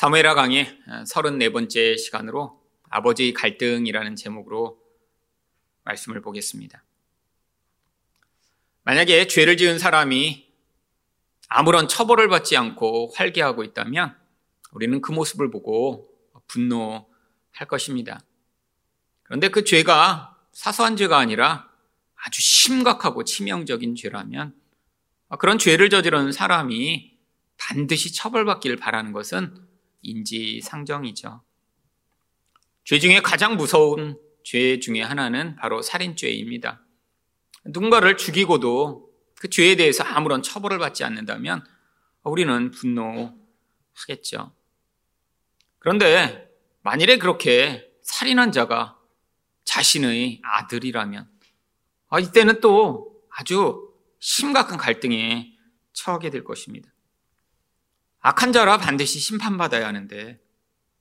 사무엘하 강의 34번째 시간으로 아버지의 갈등이라는 제목으로 말씀을 보겠습니다. 만약에 죄를 지은 사람이 아무런 처벌을 받지 않고 활개하고 있다면 우리는 그 모습을 보고 분노할 것입니다. 그런데 그 죄가 사소한 죄가 아니라 아주 심각하고 치명적인 죄라면 그런 죄를 저지른 사람이 반드시 처벌받기를 바라는 것은 인지상정이죠. 죄 중에 가장 무서운 죄 중에 하나는 바로 살인죄입니다. 누군가를 죽이고도 그 죄에 대해서 아무런 처벌을 받지 않는다면 우리는 분노하겠죠. 그런데 만일에 그렇게 살인한 자가 자신의 아들이라면 아, 이때는 또 아주 심각한 갈등에 처하게 될 것입니다. 악한 자라 반드시 심판받아야 하는데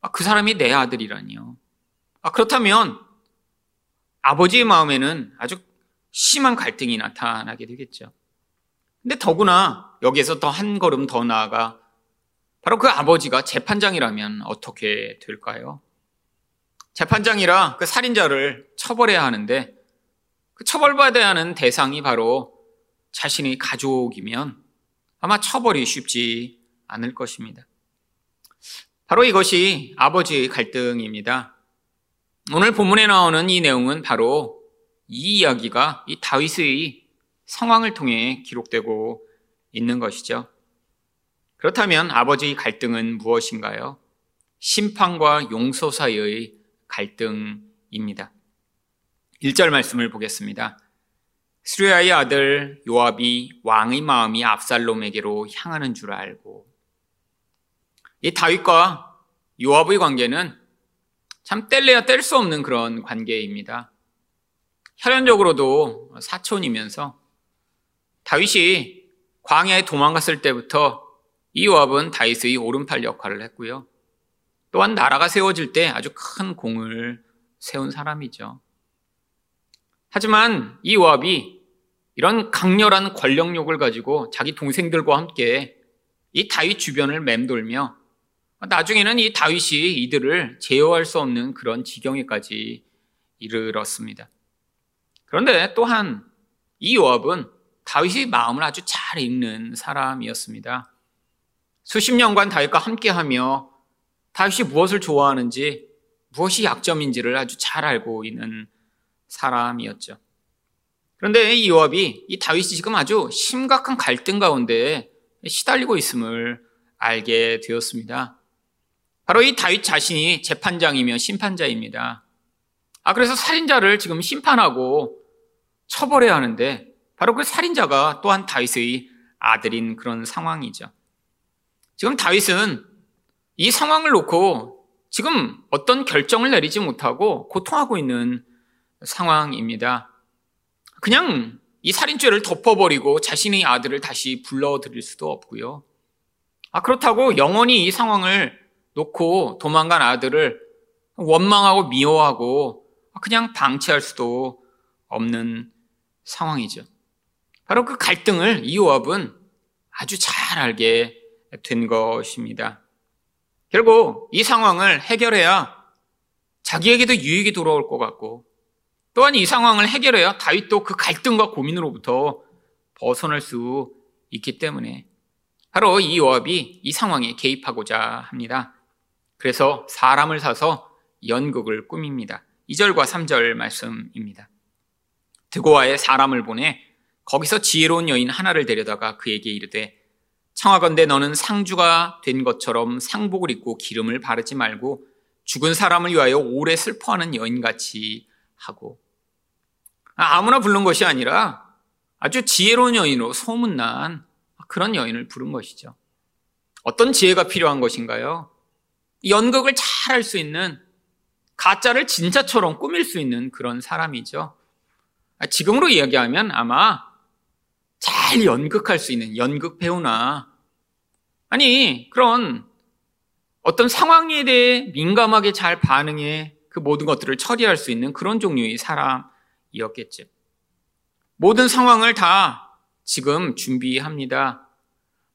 아, 그 사람이 내 아들이라니요. 아, 그렇다면 아버지의 마음에는 아주 심한 갈등이 나타나게 되겠죠. 근데 더구나 여기에서 더 한 걸음 더 나아가 바로 그 아버지가 재판장이라면 어떻게 될까요? 재판장이라 그 살인자를 처벌해야 하는데 그 처벌받아야 하는 대상이 바로 자신의 가족이면 아마 처벌이 쉽지 않을 것입니다. 바로 이것이 아버지의 갈등입니다. 오늘 본문에 나오는 이 내용은 바로 이 이야기가 이 다윗의 상황을 통해 기록되고 있는 것이죠. 그렇다면 아버지의 갈등은 무엇인가요? 심판과 용서 사이의 갈등입니다. 1절 말씀을 보겠습니다. 스루야의 아들 요압이 왕의 마음이 압살롬에게로 향하는 줄 알고 이 다윗과 요압의 관계는 참 뗄래야 뗄 수 없는 그런 관계입니다. 혈연적으로도 사촌이면서 다윗이 광야에 도망갔을 때부터 이 요압은 다윗의 오른팔 역할을 했고요. 또한 나라가 세워질 때 아주 큰 공을 세운 사람이죠. 하지만 이 요압이 이런 강렬한 권력욕을 가지고 자기 동생들과 함께 이 다윗 주변을 맴돌며 나중에는 이 다윗이 이들을 제어할 수 없는 그런 지경에까지 이르렀습니다. 그런데 또한 이 요압은 다윗의 마음을 아주 잘 읽는 사람이었습니다. 수십 년간 다윗과 함께하며 다윗이 무엇을 좋아하는지 무엇이 약점인지를 아주 잘 알고 있는 사람이었죠. 그런데 이 요압이 이 다윗이 지금 아주 심각한 갈등 가운데 시달리고 있음을 알게 되었습니다. 바로 이 다윗 자신이 재판장이며 심판자입니다. 아, 그래서 살인자를 지금 심판하고 처벌해야 하는데 바로 그 살인자가 또한 다윗의 아들인 그런 상황이죠. 지금 다윗은 이 상황을 놓고 지금 어떤 결정을 내리지 못하고 고통하고 있는 상황입니다. 그냥 이 살인죄를 덮어버리고 자신의 아들을 다시 불러들일 수도 없고요. 아, 그렇다고 영원히 이 상황을 놓고 도망간 아들을 원망하고 미워하고 그냥 방치할 수도 없는 상황이죠. 바로 그 갈등을 이호압은 아주 잘 알게 된 것입니다. 결국 이 상황을 해결해야 자기에게도 유익이 돌아올 것 같고 또한 이 상황을 해결해야 다윗도 그 갈등과 고민으로부터 벗어날 수 있기 때문에 바로 이 요압이 이 상황에 개입하고자 합니다. 그래서 사람을 사서 연극을 꾸밉니다. 2절과 3절 말씀입니다. 드고아에 사람을 보내 거기서 지혜로운 여인 하나를 데려다가 그에게 이르되 청하건대 너는 상주가 된 것처럼 상복을 입고 기름을 바르지 말고 죽은 사람을 위하여 오래 슬퍼하는 여인같이 하고 아, 아무나 부른 것이 아니라 아주 지혜로운 여인으로 소문난 그런 여인을 부른 것이죠. 어떤 지혜가 필요한 것인가요? 연극을 잘 할 수 있는 가짜를 진짜처럼 꾸밀 수 있는 그런 사람이죠. 아, 지금으로 이야기하면 아마 잘 연극할 수 있는 연극 배우나 아니 그런 어떤 상황에 대해 민감하게 잘 반응해 그 모든 것들을 처리할 수 있는 그런 종류의 사람이었겠죠. 모든 상황을 다 지금 준비합니다.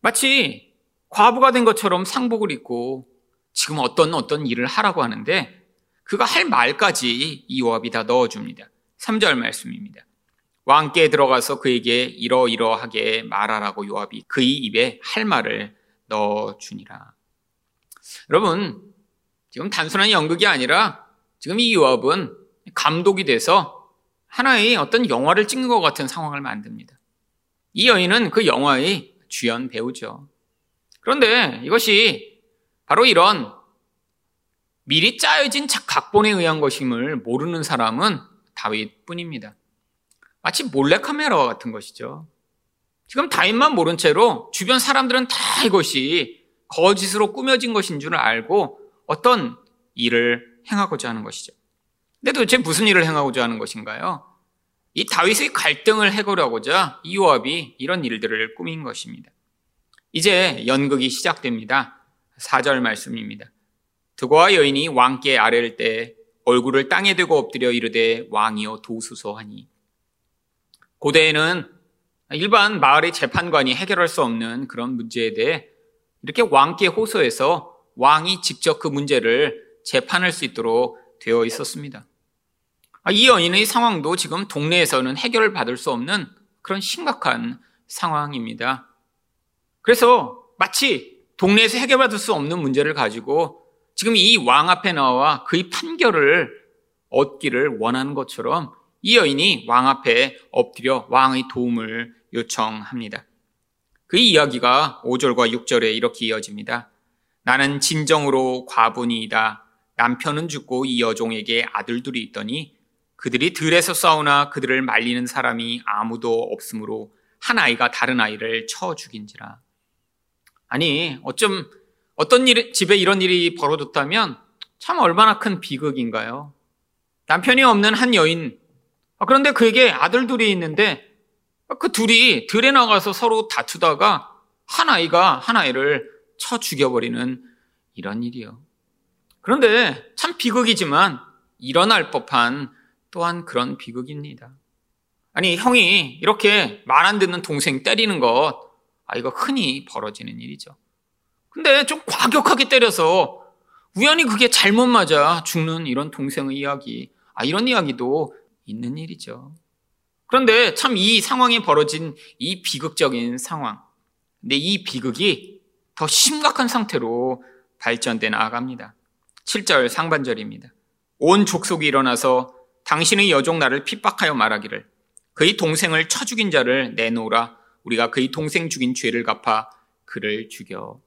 마치 과부가 된 것처럼 상복을 입고 지금 어떤 어떤 일을 하라고 하는데 그가 할 말까지 이 요압이 다 넣어줍니다. 3절 말씀입니다. 왕께 들어가서 그에게 이러이러하게 말하라고 요압이 그의 입에 할 말을 넣어주니라. 여러분, 지금 단순한 연극이 아니라 지금 이 요압은 감독이 돼서 하나의 어떤 영화를 찍는 것 같은 상황을 만듭니다. 이 여인은 그 영화의 주연 배우죠. 그런데 이것이 바로 이런 미리 짜여진 각본에 의한 것임을 모르는 사람은 다윗뿐입니다. 마치 몰래카메라와 같은 것이죠. 지금 다윗만 모른 채로 주변 사람들은 다 이것이 거짓으로 꾸며진 것인 줄 알고 어떤 일을 행하고자 하는 것이죠. 근데 도대체 무슨 일을 행하고자 하는 것인가요? 이 다윗의 갈등을 해결하고자 이요압이 이런 일들을 꾸민 것입니다. 이제 연극이 시작됩니다. 4절 말씀입니다. 드고와 여인이 왕께 아뢰를 때 얼굴을 땅에 대고 엎드려 이르되 왕이여 도수소 하니 고대에는 일반 마을의 재판관이 해결할 수 없는 그런 문제에 대해 이렇게 왕께 호소해서 왕이 직접 그 문제를 재판할 수 있도록 되어 있었습니다. 아, 이 여인의 상황도 지금 동네에서는 해결을 받을 수 없는 그런 심각한 상황입니다. 그래서 마치 동네에서 해결받을 수 없는 문제를 가지고 지금 이 왕 앞에 나와 그의 판결을 얻기를 원하는 것처럼 이 여인이 왕 앞에 엎드려 왕의 도움을 요청합니다. 그 이야기가 5절과 6절에 이렇게 이어집니다. 나는 진정으로 과분이다. 남편은 죽고 이 여종에게 아들들이 있더니 그들이 들에서 싸우나 그들을 말리는 사람이 아무도 없으므로 한 아이가 다른 아이를 쳐 죽인지라. 아니, 어쩜 어떤 일, 집에 이런 일이 벌어졌다면 참 얼마나 큰 비극인가요? 남편이 없는 한 여인, 아, 그런데 그에게 아들 둘이 있는데 그 둘이 들에 나가서 서로 다투다가 한 아이가 한 아이를 쳐 죽여버리는 이런 일이요. 그런데 참 비극이지만 일어날 법한 또한 그런 비극입니다. 아니, 형이 이렇게 말 안 듣는 동생 때리는 것, 아, 이거 흔히 벌어지는 일이죠. 근데 좀 과격하게 때려서 우연히 그게 잘못 맞아 죽는 이런 동생의 이야기, 아, 이런 이야기도 있는 일이죠. 그런데 참 이 상황이 벌어진 이 비극적인 상황. 근데 이 비극이 더 심각한 상태로 발전돼 나아갑니다. 7절 상반절입니다. 온 족속이 일어나서 당신의 여종 나를 핍박하여 말하기를 그의 동생을 쳐 죽인 자를 내놓으라 우리가 그의 동생 죽인 죄를 갚아 그를 죽여.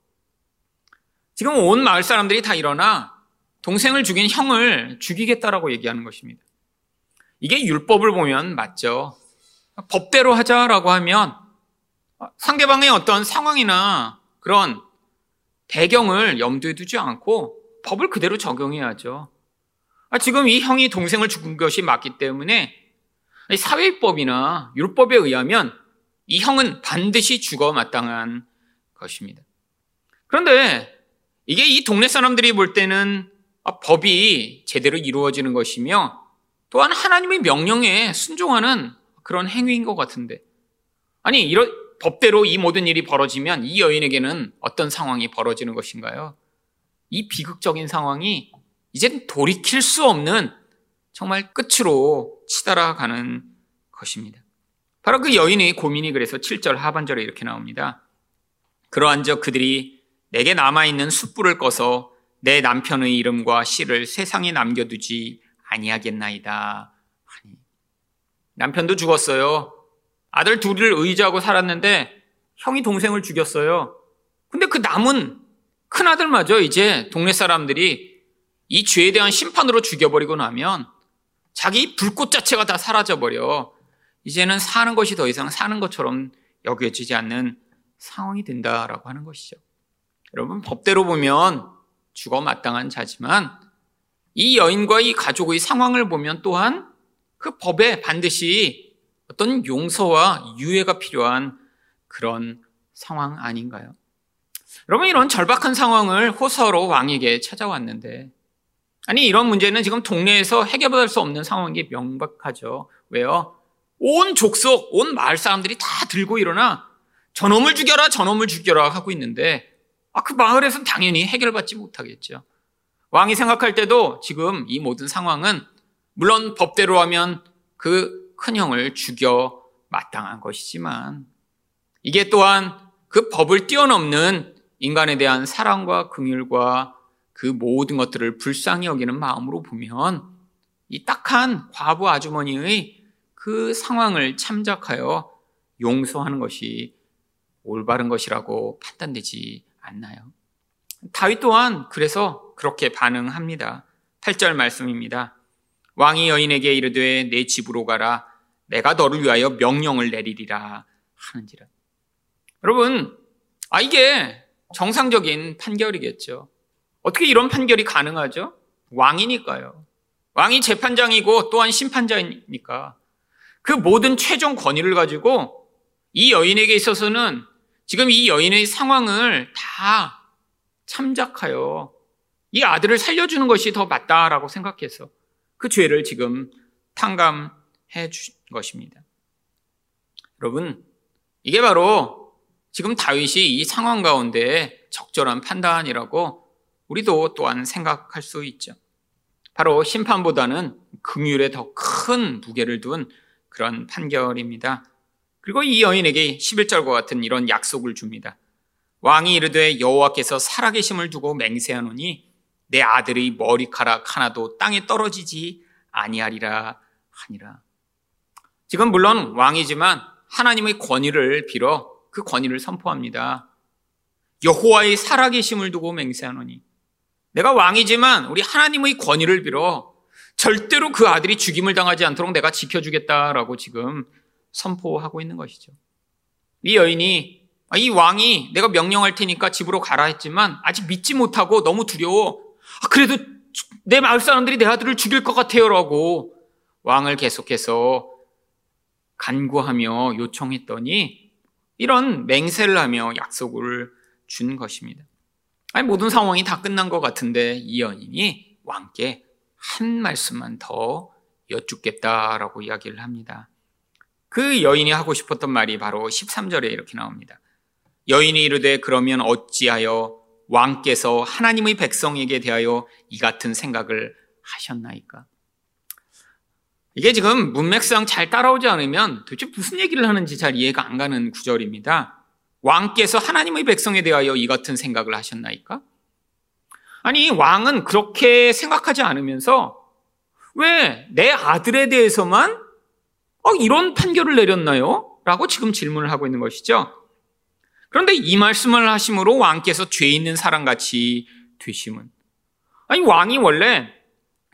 지금 온 마을 사람들이 다 일어나 동생을 죽인 형을 죽이겠다라고 얘기하는 것입니다. 이게 율법을 보면 맞죠. 법대로 하자라고 하면 상대방의 어떤 상황이나 그런 배경을 염두에 두지 않고 법을 그대로 적용해야죠. 아, 지금 이 형이 동생을 죽은 것이 맞기 때문에 사회법이나 율법에 의하면 이 형은 반드시 죽어 마땅한 것입니다. 그런데 이게 이 동네 사람들이 볼 때는 법이 제대로 이루어지는 것이며 또한 하나님의 명령에 순종하는 그런 행위인 것 같은데. 아니, 이런 법대로 이 모든 일이 벌어지면 이 여인에게는 어떤 상황이 벌어지는 것인가요? 이 비극적인 상황이 이젠 돌이킬 수 없는 정말 끝으로 치달아가는 것입니다. 바로 그 여인의 고민이 그래서 7절 하반절에 이렇게 나옵니다. 그러한즉 그들이 내게 남아있는 숯불을 꺼서 내 남편의 이름과 씨를 세상에 남겨두지 아니하겠나이다. 하니 남편도 죽었어요. 아들 둘을 의지하고 살았는데 형이 동생을 죽였어요. 근데 그 남은 큰 아들마저 이제 동네 사람들이 이 죄에 대한 심판으로 죽여버리고 나면 자기 불꽃 자체가 다 사라져버려 이제는 사는 것이 더 이상 사는 것처럼 여겨지지 않는 상황이 된다라고 하는 것이죠. 여러분, 법대로 보면 죽어 마땅한 자지만 이 여인과 이 가족의 상황을 보면 또한 그 법에 반드시 어떤 용서와 유예가 필요한 그런 상황 아닌가요? 여러분, 이런 절박한 상황을 호소하러 왕에게 찾아왔는데, 아니, 이런 문제는 지금 동네에서 해결받을 수 없는 상황이 명백하죠. 왜요? 온 족속, 온 마을 사람들이 다 들고 일어나 저놈을 죽여라, 저놈을 죽여라 하고 있는데, 아, 그 마을에서는 당연히 해결받지 못하겠죠. 왕이 생각할 때도 지금 이 모든 상황은 물론 법대로 하면 그 큰 형을 죽여 마땅한 것이지만 이게 또한 그 법을 뛰어넘는 인간에 대한 사랑과 긍휼과 그 모든 것들을 불쌍히 여기는 마음으로 보면 이 딱한 과부 아주머니의 그 상황을 참작하여 용서하는 것이 올바른 것이라고 판단되지 않나요? 다윗 또한 그래서 그렇게 반응합니다. 8절 말씀입니다. 왕이 여인에게 이르되 내 집으로 가라 내가 너를 위하여 명령을 내리리라 하는지라. 여러분, 아 이게 정상적인 판결이겠죠. 어떻게 이런 판결이 가능하죠? 왕이니까요. 왕이 재판장이고 또한 심판자이니까 그 모든 최종 권위를 가지고 이 여인에게 있어서는 지금 이 여인의 상황을 다 참작하여 이 아들을 살려주는 것이 더 맞다라고 생각해서 그 죄를 지금 탕감해 준 것입니다. 여러분, 이게 바로 지금 다윗이 이 상황 가운데 적절한 판단이라고 우리도 또한 생각할 수 있죠. 바로 심판보다는 긍휼에 더 큰 무게를 둔 그런 판결입니다. 그리고 이 여인에게 11절과 같은 이런 약속을 줍니다. 왕이 이르되 여호와께서 살아계심을 두고 맹세하노니 내 아들의 머리카락 하나도 땅에 떨어지지 아니하리라 하니라. 지금 물론 왕이지만 하나님의 권위를 빌어 그 권위를 선포합니다. 여호와의 살아계심을 두고 맹세하노니 내가 왕이지만 우리 하나님의 권위를 빌어 절대로 그 아들이 죽임을 당하지 않도록 내가 지켜주겠다라고 지금 선포하고 있는 것이죠. 이 여인이 아, 이 왕이 내가 명령할 테니까 집으로 가라 했지만 아직 믿지 못하고 너무 두려워. 아, 그래도 내 마을 사람들이 내 아들을 죽일 것 같아요라고 왕을 계속해서 간구하며 요청했더니 이런 맹세를 하며 약속을 준 것입니다. 아니, 모든 상황이 다 끝난 것 같은데 이 연인이 왕께 한 말씀만 더 여쭙겠다라고 이야기를 합니다. 그 여인이 하고 싶었던 말이 바로 13절에 이렇게 나옵니다. 여인이 이르되 그러면 어찌하여 왕께서 하나님의 백성에게 대하여 이 같은 생각을 하셨나이까? 이게 지금 문맥상 잘 따라오지 않으면 도대체 무슨 얘기를 하는지 잘 이해가 안 가는 구절입니다. 왕께서 하나님의 백성에 대하여 이 같은 생각을 하셨나이까? 아니, 왕은 그렇게 생각하지 않으면서 왜 내 아들에 대해서만 어, 이런 판결을 내렸나요? 라고 지금 질문을 하고 있는 것이죠. 그런데 이 말씀을 하심으로 왕께서 죄 있는 사람 같이 되심은 아니 왕이 원래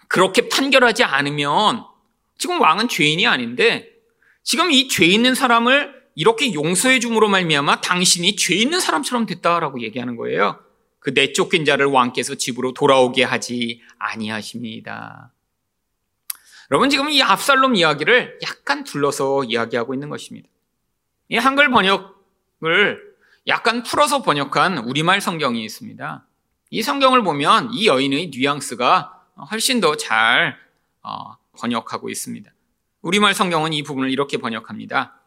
그렇게 판결하지 않으면 지금 왕은 죄인이 아닌데 지금 이 죄 있는 사람을 이렇게 용서해 줌으로 말미암아 당신이 죄 있는 사람처럼 됐다라고 얘기하는 거예요. 그 내쫓긴 자를 왕께서 집으로 돌아오게 하지 아니하십니다. 여러분 지금 이 압살롬 이야기를 약간 둘러서 이야기하고 있는 것입니다. 이 한글 번역을 약간 풀어서 번역한 우리말 성경이 있습니다. 이 성경을 보면 이 여인의 뉘앙스가 훨씬 더잘 어, 번역하고 있습니다. 우리말 성경은 이 부분을 이렇게 번역합니다.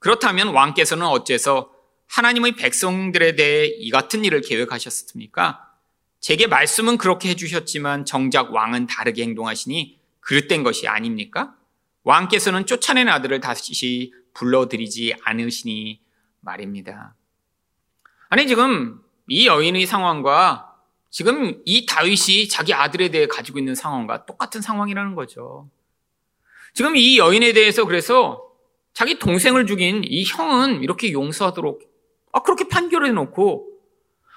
그렇다면 왕께서는 어째서 하나님의 백성들에 대해 이 같은 일을 계획하셨습니까? 제게 말씀은 그렇게 해주셨지만 정작 왕은 다르게 행동하시니 그릇된 것이 아닙니까? 왕께서는 쫓아낸 아들을 다시 불러들이지 않으시니 말입니다. 아니 지금 이 여인의 상황과 지금 이 다윗이 자기 아들에 대해 가지고 있는 상황과 똑같은 상황이라는 거죠. 지금 이 여인에 대해서 그래서 자기 동생을 죽인 이 형은 이렇게 용서하도록 아 그렇게 판결해 놓고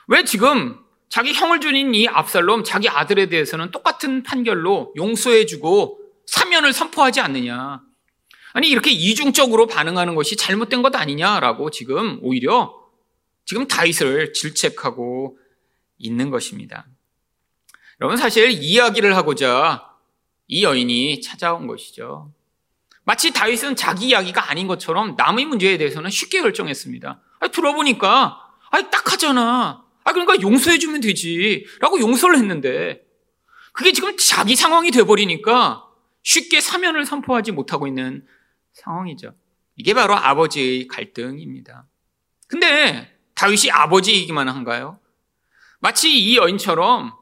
왜 지금 자기 형을 죽인 이 압살롬 자기 아들에 대해서는 똑같은 판결로 용서해 주고 사면을 선포하지 않느냐. 아니 이렇게 이중적으로 반응하는 것이 잘못된 것 아니냐라고 지금 오히려 지금 다윗을 질책하고 있는 것입니다. 여러분 사실 이야기를 하고자 이 여인이 찾아온 것이죠. 마치 다윗은 자기 이야기가 아닌 것처럼 남의 문제에 대해서는 쉽게 결정했습니다. 아니, 들어보니까 아니 딱 하잖아. 아 그러니까 용서해 주면 되지. 라고 용서를 했는데 그게 지금 자기 상황이 돼 버리니까 쉽게 사면을 선포하지 못하고 있는 상황이죠. 이게 바로 아버지의 갈등입니다. 근데 다윗이 아버지이기만 한가요? 마치 이 여인처럼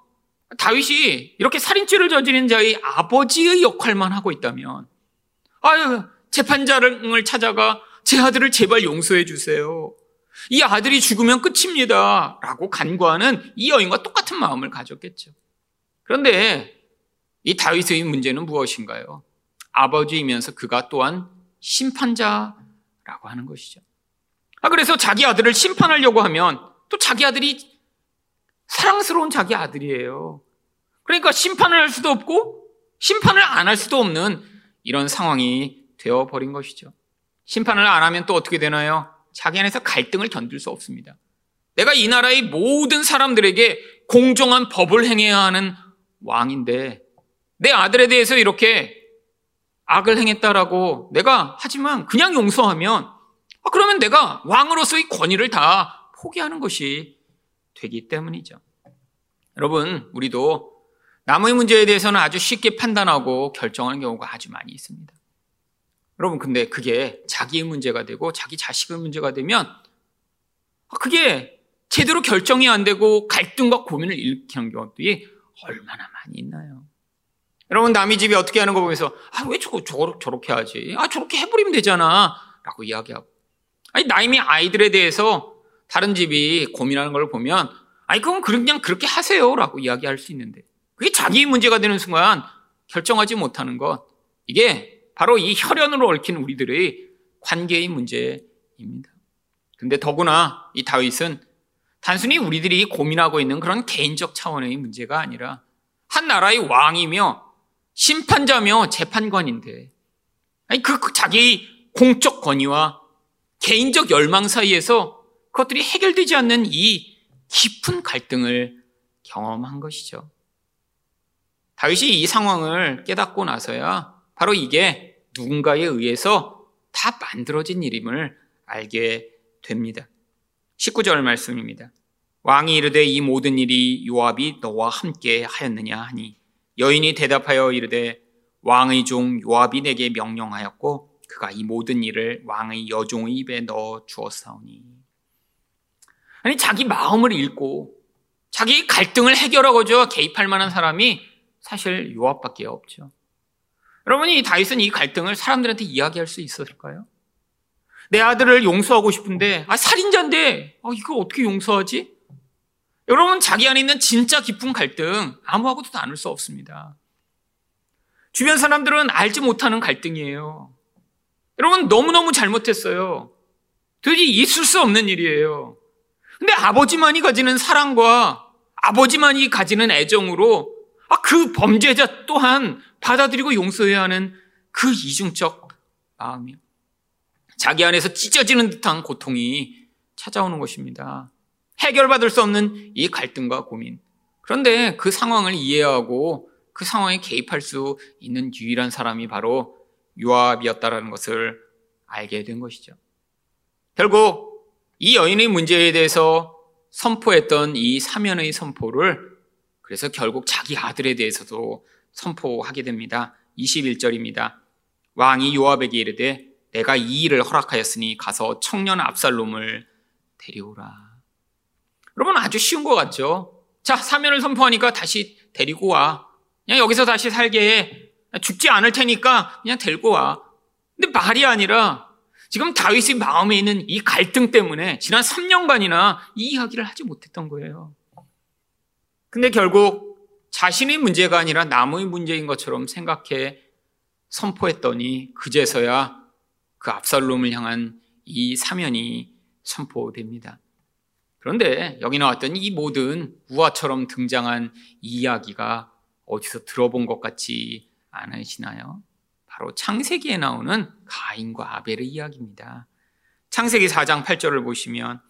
다윗이 이렇게 살인죄를 저지른 자의 아버지의 역할만 하고 있다면, 아유, 재판자를 찾아가 제 아들을 제발 용서해 주세요. 이 아들이 죽으면 끝입니다. 라고 간구하는 이 여인과 똑같은 마음을 가졌겠죠. 그런데 이 다윗의 문제는 무엇인가요? 아버지이면서 그가 또한 심판자라고 하는 것이죠. 아, 그래서 자기 아들을 심판하려고 하면 또 자기 아들이 사랑스러운 자기 아들이에요. 그러니까 심판을 할 수도 없고 심판을 안 할 수도 없는 이런 상황이 되어버린 것이죠. 심판을 안 하면 또 어떻게 되나요? 자기 안에서 갈등을 견딜 수 없습니다. 내가 이 나라의 모든 사람들에게 공정한 법을 행해야 하는 왕인데 내 아들에 대해서 이렇게 악을 행했다라고 내가 하지만 그냥 용서하면 아, 그러면 내가 왕으로서의 권위를 다 포기하는 것이 되기 때문이죠. 여러분, 우리도 남의 문제에 대해서는 아주 쉽게 판단하고 결정하는 경우가 아주 많이 있습니다. 여러분, 근데 그게 자기의 문제가 되고 자기 자식의 문제가 되면 그게 제대로 결정이 안 되고 갈등과 고민을 일으키는 경우들이 얼마나 많이 있나요? 여러분, 남의 집이 어떻게 하는 거 보면서, 아, 왜 저거, 저거, 저렇게 하지? 아, 저렇게 해버리면 되잖아. 라고 이야기하고. 아니, 나이미 아이들에 대해서 다른 집이 고민하는 걸 보면, 아니, 그럼 그냥 그렇게 하세요. 라고 이야기할 수 있는데, 그게 자기 문제가 되는 순간 결정하지 못하는 것, 이게 바로 이 혈연으로 얽힌 우리들의 관계의 문제입니다. 근데 더구나 이 다윗은 단순히 우리들이 고민하고 있는 그런 개인적 차원의 문제가 아니라 한 나라의 왕이며 심판자며 재판관인데 아니 그 자기 공적 권위와 개인적 열망 사이에서 그것들이 해결되지 않는 이 깊은 갈등을 경험한 것이죠. 다윗이 이 상황을 깨닫고 나서야 바로 이게 누군가에 의해서 다 만들어진 일임을 알게 됩니다. 19절 말씀입니다. 왕이 이르되 이 모든 일이 요압이 너와 함께 하였느냐 하니 여인이 대답하여 이르되 왕의 종 요압이 내게 명령하였고 그가 이 모든 일을 왕의 여종의 입에 넣어 주었사오니 아니 자기 마음을 읽고 자기 갈등을 해결하고자 개입할 만한 사람이 사실 요압밖에 없죠. 여러분이 다윗은 이 갈등을 사람들한테 이야기할 수 있었을까요? 내 아들을 용서하고 싶은데 아 살인자인데 아, 이걸 어떻게 용서하지? 여러분 자기 안에 있는 진짜 깊은 갈등 아무하고도 나눌 수 없습니다. 주변 사람들은 알지 못하는 갈등이에요. 여러분 너무너무 잘못했어요. 도저히 있을 수 없는 일이에요. 근데 아버지만이 가지는 사랑과 아버지만이 가지는 애정으로 아, 그 범죄자 또한 받아들이고 용서해야 하는 그 이중적 마음이요. 자기 안에서 찢어지는 듯한 고통이 찾아오는 것입니다. 해결받을 수 없는 이 갈등과 고민. 그런데 그 상황을 이해하고 그 상황에 개입할 수 있는 유일한 사람이 바로 요압이었다라는 것을 알게 된 것이죠. 결국 이 여인의 문제에 대해서 선포했던 이 사면의 선포를 그래서 결국 자기 아들에 대해서도 선포하게 됩니다. 21절입니다. 왕이 요압에게 이르되 내가 이 일을 허락하였으니 가서 청년 압살롬을 데려오라. 여러분 아주 쉬운 것 같죠? 자, 사면을 선포하니까 다시 데리고 와. 그냥 여기서 다시 살게 해. 죽지 않을 테니까 그냥 데리고 와. 근데 말이 아니라 지금 다윗의 마음에 있는 이 갈등 때문에 지난 3년간이나 이 이야기를 하지 못했던 거예요. 근데 결국 자신의 문제가 아니라 남의 문제인 것처럼 생각해 선포했더니 그제서야 그 압살롬을 향한 이 사면이 선포됩니다. 그런데 여기 나왔던 이 모든 우화처럼 등장한 이야기가 어디서 들어본 것 같지 않으시나요? 바로 창세기에 나오는 가인과 아벨의 이야기입니다. 창세기 4장 8절을 보시면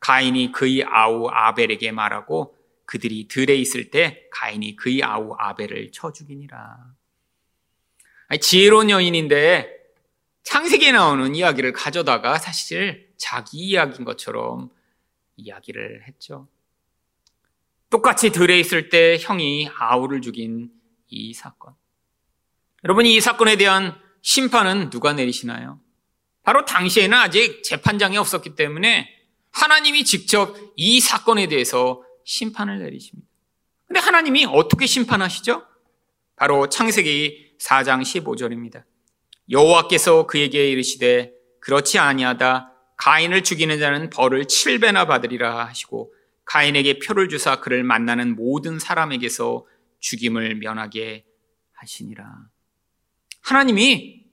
가인이 그의 아우 아벨에게 말하고 그들이 들에 있을 때 가인이 그의 아우 아벨을 쳐 죽이니라. 지혜로운 여인인데 창세기에 나오는 이야기를 가져다가 사실 자기 이야기인 것처럼 이야기를 했죠. 똑같이 들에 있을 때 형이 아우를 죽인 이 사건. 여러분, 이 사건에 대한 심판은 누가 내리시나요? 바로 당시에는 아직 재판장이 없었기 때문에 하나님이 직접 이 사건에 대해서 심판을 내리십니다. 근데 하나님이 어떻게 심판하시죠? 바로 창세기 4장 15절입니다. 여호와께서 그에게 이르시되 그렇지 아니하다 가인을 죽이는 자는 벌을 7배나 받으리라 하시고 가인에게 표를 주사 그를 만나는 모든 사람에게서 죽임을 면하게 하시니라. 하나님이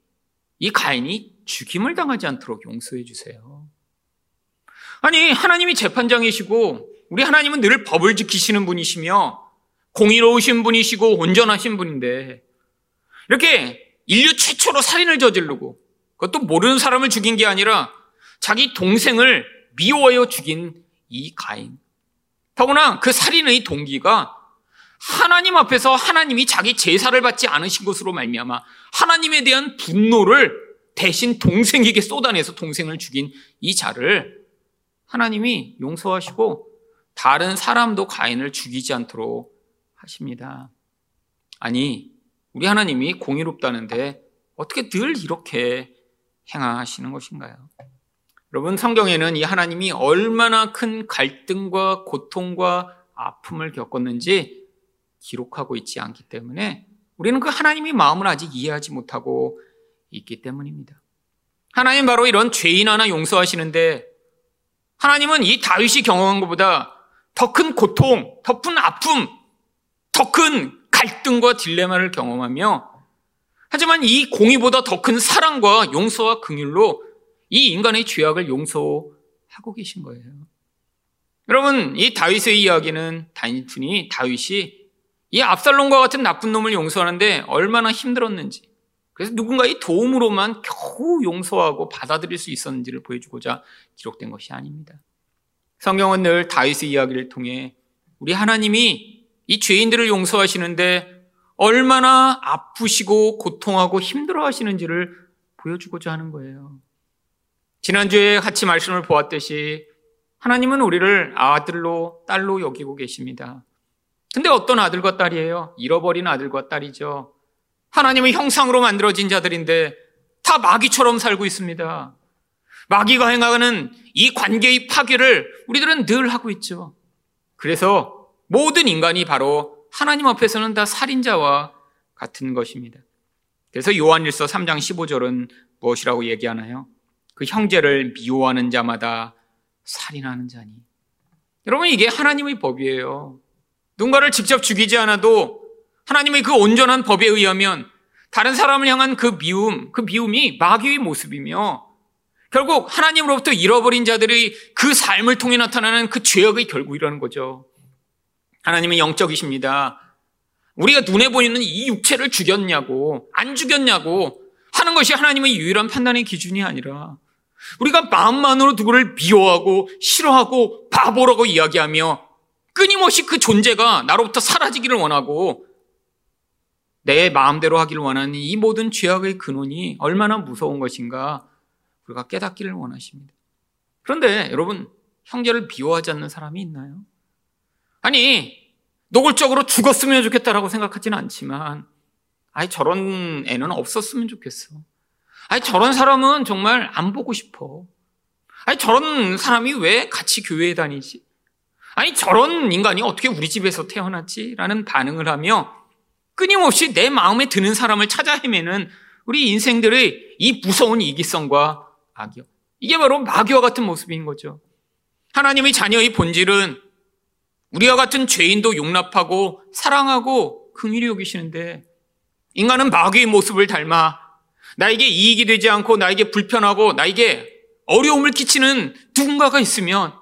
이 가인이 죽임을 당하지 않도록 용서해 주세요. 아니, 하나님이 재판장이시고 우리 하나님은 늘 법을 지키시는 분이시며 공의로우신 분이시고 온전하신 분인데 이렇게 인류 최초로 살인을 저지르고 그것도 모르는 사람을 죽인 게 아니라 자기 동생을 미워하여 죽인 이 가인. 더구나 그 살인의 동기가 하나님 앞에서 하나님이 자기 제사를 받지 않으신 것으로 말미암아 하나님에 대한 분노를 대신 동생에게 쏟아내서 동생을 죽인 이 자를 하나님이 용서하시고 다른 사람도 가인을 죽이지 않도록 하십니다. 아니, 우리 하나님이 공의롭다는데 어떻게 늘 이렇게 행하시는 것인가요? 여러분, 성경에는 이 하나님이 얼마나 큰 갈등과 고통과 아픔을 겪었는지 기록하고 있지 않기 때문에 우리는 그 하나님의 마음을 아직 이해하지 못하고 있기 때문입니다. 하나님 바로 이런 죄인 하나 용서하시는데 하나님은 이 다윗이 경험한 것보다 더 큰 고통, 더 큰 아픔, 더 큰 갈등과 딜레마를 경험하며 하지만 이 공의보다 더 큰 사랑과 용서와 긍휼로 이 인간의 죄악을 용서하고 계신 거예요. 여러분, 이 다윗의 이야기는 단순히 다윗이 이 압살롬과 같은 나쁜 놈을 용서하는데 얼마나 힘들었는지, 그래서 누군가의 도움으로만 겨우 용서하고 받아들일 수 있었는지를 보여주고자 기록된 것이 아닙니다. 성경은 늘 다윗의 이야기를 통해 우리 하나님이 이 죄인들을 용서하시는데 얼마나 아프시고 고통하고 힘들어 하시는지를 보여주고자 하는 거예요. 지난주에 같이 말씀을 보았듯이 하나님은 우리를 아들로 딸로 여기고 계십니다. 근데 어떤 아들과 딸이에요? 잃어버린 아들과 딸이죠. 하나님의 형상으로 만들어진 자들인데 다 마귀처럼 살고 있습니다. 마귀가 행하는 이 관계의 파괴를 우리들은 늘 하고 있죠. 그래서 모든 인간이 바로 하나님 앞에서는 다 살인자와 같은 것입니다. 그래서 요한일서 3장 15절은 무엇이라고 얘기하나요? 그 형제를 미워하는 자마다 살인하는 자니. 여러분, 이게 하나님의 법이에요. 누군가를 직접 죽이지 않아도 하나님의 그 온전한 법에 의하면 다른 사람을 향한 그 미움, 그 미움이 마귀의 모습이며 결국 하나님으로부터 잃어버린 자들의 그 삶을 통해 나타나는 그 죄악의 결국이라는 거죠. 하나님은 영적이십니다. 우리가 눈에 보이는 이 육체를 죽였냐고, 안 죽였냐고 하는 것이 하나님의 유일한 판단의 기준이 아니라 우리가 마음만으로 누구를 미워하고 싫어하고 바보라고 이야기하며 끊임없이 그 존재가 나로부터 사라지기를 원하고 내 마음대로 하기를 원하는 이 모든 죄악의 근원이 얼마나 무서운 것인가 우리가 깨닫기를 원하십니다. 그런데 여러분, 형제를 미워하지 않는 사람이 있나요? 아니, 노골적으로 죽었으면 좋겠다라고 생각하지는 않지만, 아이, 저런 애는 없었으면 좋겠어. 아니, 저런 사람은 정말 안 보고 싶어. 아니, 저런 사람이 왜 같이 교회에 다니지? 아니, 저런 인간이 어떻게 우리 집에서 태어났지? 라는 반응을 하며 끊임없이 내 마음에 드는 사람을 찾아 헤매는 우리 인생들의 이 무서운 이기성과 악이요. 이게 바로 마귀와 같은 모습인 거죠. 하나님의 자녀의 본질은 우리와 같은 죄인도 용납하고 사랑하고 긍휼히 여기시는데 인간은 마귀의 모습을 닮아 나에게 이익이 되지 않고 나에게 불편하고 나에게 어려움을 끼치는 누군가가 있으면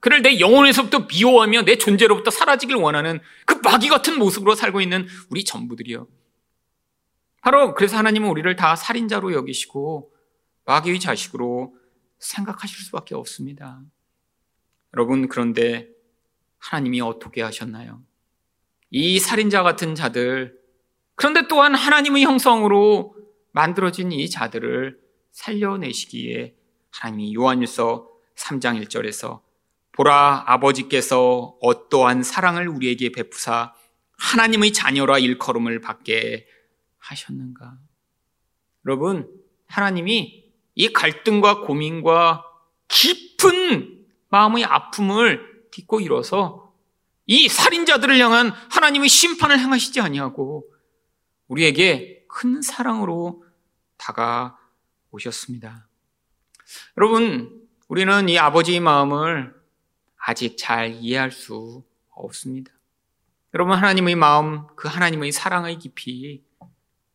그를 내 영혼에서부터 미워하며 내 존재로부터 사라지길 원하는 그 마귀 같은 모습으로 살고 있는 우리 전부들이요. 바로 그래서 하나님은 우리를 다 살인자로 여기시고 마귀의 자식으로 생각하실 수밖에 없습니다. 여러분, 그런데 하나님이 어떻게 하셨나요? 이 살인자 같은 자들, 그런데 또한 하나님의 형성으로 만들어진 이 자들을 살려내시기에 하나님이 요한일서 3장 1절에서 보라 아버지께서 어떠한 사랑을 우리에게 베푸사 하나님의 자녀라 일컬음을 받게 하셨는가? 여러분, 하나님이 이 갈등과 고민과 깊은 마음의 아픔을 딛고 일어서 이 살인자들을 향한 하나님의 심판을 행하시지 아니하고 우리에게 큰 사랑으로 다가오셨습니다. 여러분, 우리는 이 아버지의 마음을 아직 잘 이해할 수 없습니다. 여러분, 하나님의 마음, 그 하나님의 사랑의 깊이,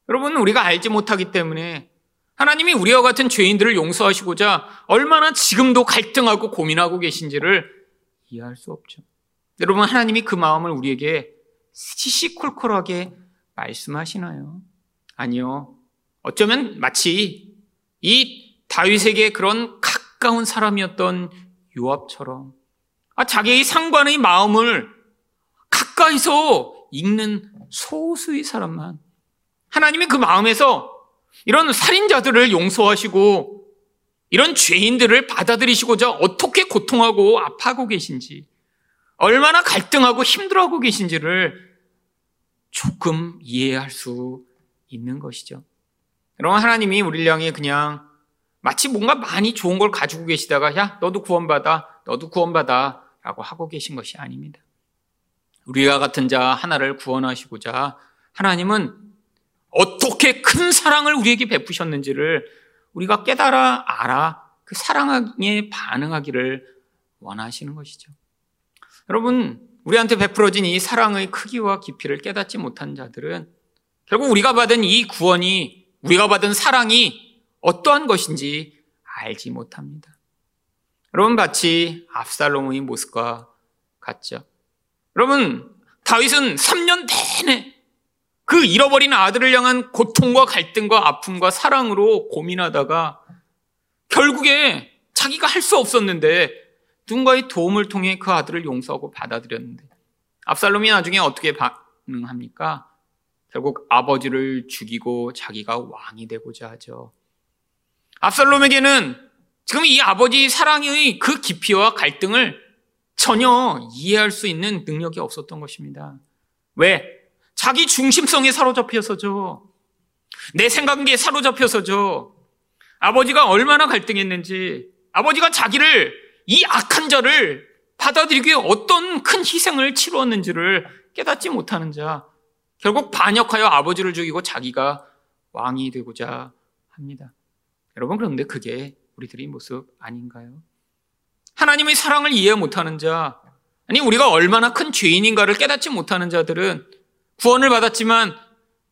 여러분, 우리가 알지 못하기 때문에 하나님이 우리와 같은 죄인들을 용서하시고자 얼마나 지금도 갈등하고 고민하고 계신지를 이해할 수 없죠. 여러분, 하나님이 그 마음을 우리에게 시시콜콜하게 말씀하시나요? 아니요. 어쩌면 마치 이 다윗에게 그런 가까운 사람이었던 요압처럼 아, 자기의 상관의 마음을 가까이서 읽는 소수의 사람만 하나님이 그 마음에서 이런 살인자들을 용서하시고 이런 죄인들을 받아들이시고자 어떻게 고통하고 아파하고 계신지 얼마나 갈등하고 힘들어하고 계신지를 조금 이해할 수 있는 것이죠. 여러분 하나님이 우리를 향해 그냥 마치 뭔가 많이 좋은 걸 가지고 계시다가 야 너도 구원받아 너도 구원받아 라고 하고 계신 것이 아닙니다. 우리와 같은 자 하나를 구원하시고자 하나님은 어떻게 큰 사랑을 우리에게 베푸셨는지를 우리가 깨달아 알아 그 사랑에 반응하기를 원하시는 것이죠. 여러분, 우리한테 베풀어진 이 사랑의 크기와 깊이를 깨닫지 못한 자들은 결국 우리가 받은 이 구원이, 우리가 받은 사랑이 어떠한 것인지 알지 못합니다. 여러분, 마치 압살롬의 모습과 같죠. 여러분, 다윗은 3년 내내 그 잃어버린 아들을 향한 고통과 갈등과 아픔과 사랑으로 고민하다가 결국에 자기가 할 수 없었는데 누군가의 도움을 통해 그 아들을 용서하고 받아들였는데 압살롬이 나중에 어떻게 반응합니까? 결국 아버지를 죽이고 자기가 왕이 되고자 하죠. 압살롬에게는 지금 이 아버지 사랑의 그 깊이와 갈등을 전혀 이해할 수 있는 능력이 없었던 것입니다. 왜? 자기 중심성에 사로잡혀서죠. 내 생각에 사로잡혀서죠. 아버지가 얼마나 갈등했는지, 아버지가 자기를, 이 악한 자를 받아들이기 위해 어떤 큰 희생을 치루었는지를 깨닫지 못하는 자, 결국 반역하여 아버지를 죽이고 자기가 왕이 되고자 합니다. 여러분, 그런데 그게 우리들의 모습 아닌가요? 하나님의 사랑을 이해 못하는 자, 아니, 우리가 얼마나 큰 죄인인가를 깨닫지 못하는 자들은 구원을 받았지만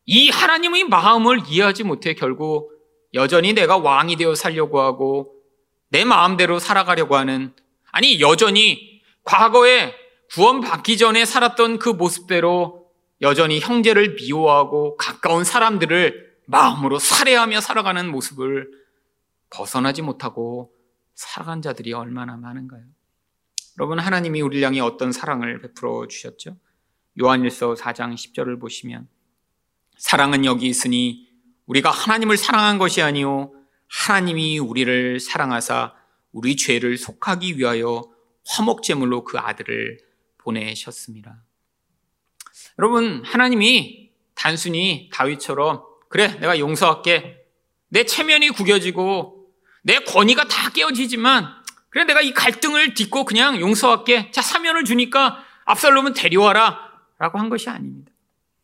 이 하나님의 마음을 이해하지 못해 결국 여전히 내가 왕이 되어 살려고 하고 내 마음대로 살아가려고 하는 아니, 여전히 과거에 구원받기 전에 살았던 그 모습대로 여전히 형제를 미워하고 가까운 사람들을 마음으로 살해하며 살아가는 모습을 벗어나지 못하고 살아간 자들이 얼마나 많은가요? 여러분, 하나님이 우리 향해 어떤 사랑을 베풀어 주셨죠? 요한일서 4장 10절을 보시면 사랑은 여기 있으니 우리가 하나님을 사랑한 것이 아니요 하나님이 우리를 사랑하사 우리 죄를 속하기 위하여 화목제물로 그 아들을 보내셨습니다. 여러분, 하나님이 단순히 다윗처럼 그래, 내가 용서할게. 내 체면이 구겨지고 내 권위가 다 깨어지지만 그래, 내가 이 갈등을 딛고 그냥 용서할게. 자, 사면을 주니까 압살롬은 데려와라. 라고 한 것이 아닙니다.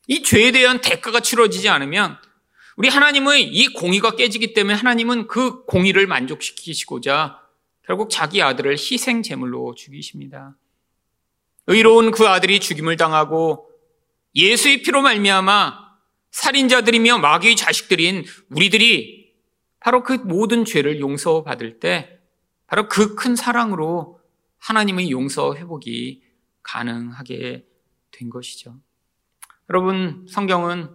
이 죄에 대한 대가가 치러지지 않으면 우리 하나님의 이 공의가 깨지기 때문에 하나님은 그 공의를 만족시키시고자 결국 자기 아들을 희생 제물로 죽이십니다. 의로운 그 아들이 죽임을 당하고 예수의 피로 말미암아 살인자들이며 마귀의 자식들인 우리들이 바로 그 모든 죄를 용서받을 때 바로 그 큰 사랑으로 하나님의 용서 회복이 가능하게 된 것이죠. 여러분, 성경은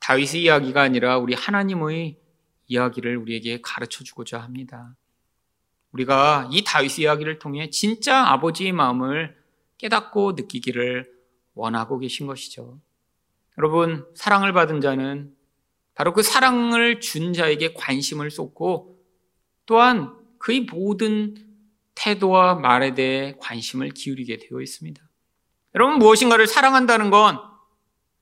다윗의 이야기가 아니라 우리 하나님의 이야기를 우리에게 가르쳐 주고자 합니다. 우리가 이 다윗의 이야기를 통해 진짜 아버지의 마음을 깨닫고 느끼기를 원하고 계신 것이죠. 여러분, 사랑을 받은 자는 바로 그 사랑을 준 자에게 관심을 쏟고 또한 그의 모든 태도와 말에 대해 관심을 기울이게 되어 있습니다. 여러분, 무엇인가를 사랑한다는 건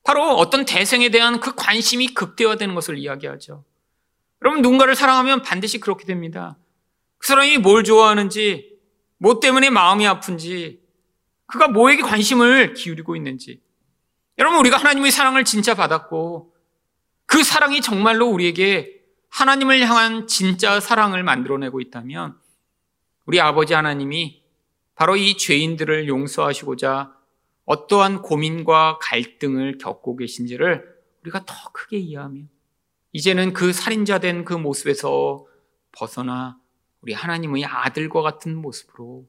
바로 어떤 대생에 대한 그 관심이 극대화되는 것을 이야기하죠. 여러분, 누군가를 사랑하면 반드시 그렇게 됩니다. 그 사람이 뭘 좋아하는지, 뭐 때문에 마음이 아픈지, 그가 뭐에게 관심을 기울이고 있는지. 여러분, 우리가 하나님의 사랑을 진짜 받았고, 그 사랑이 정말로 우리에게 하나님을 향한 진짜 사랑을 만들어내고 있다면, 우리 아버지 하나님이 바로 이 죄인들을 용서하시고자 어떠한 고민과 갈등을 겪고 계신지를 우리가 더 크게 이해하며, 이제는 그 살인자 된 그 모습에서 벗어나 우리 하나님의 아들과 같은 모습으로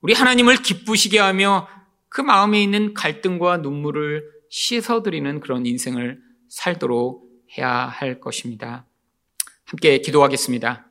우리 하나님을 기쁘시게 하며 그 마음에 있는 갈등과 눈물을 씻어드리는 그런 인생을 살도록 해야 할 것입니다. 함께 기도하겠습니다.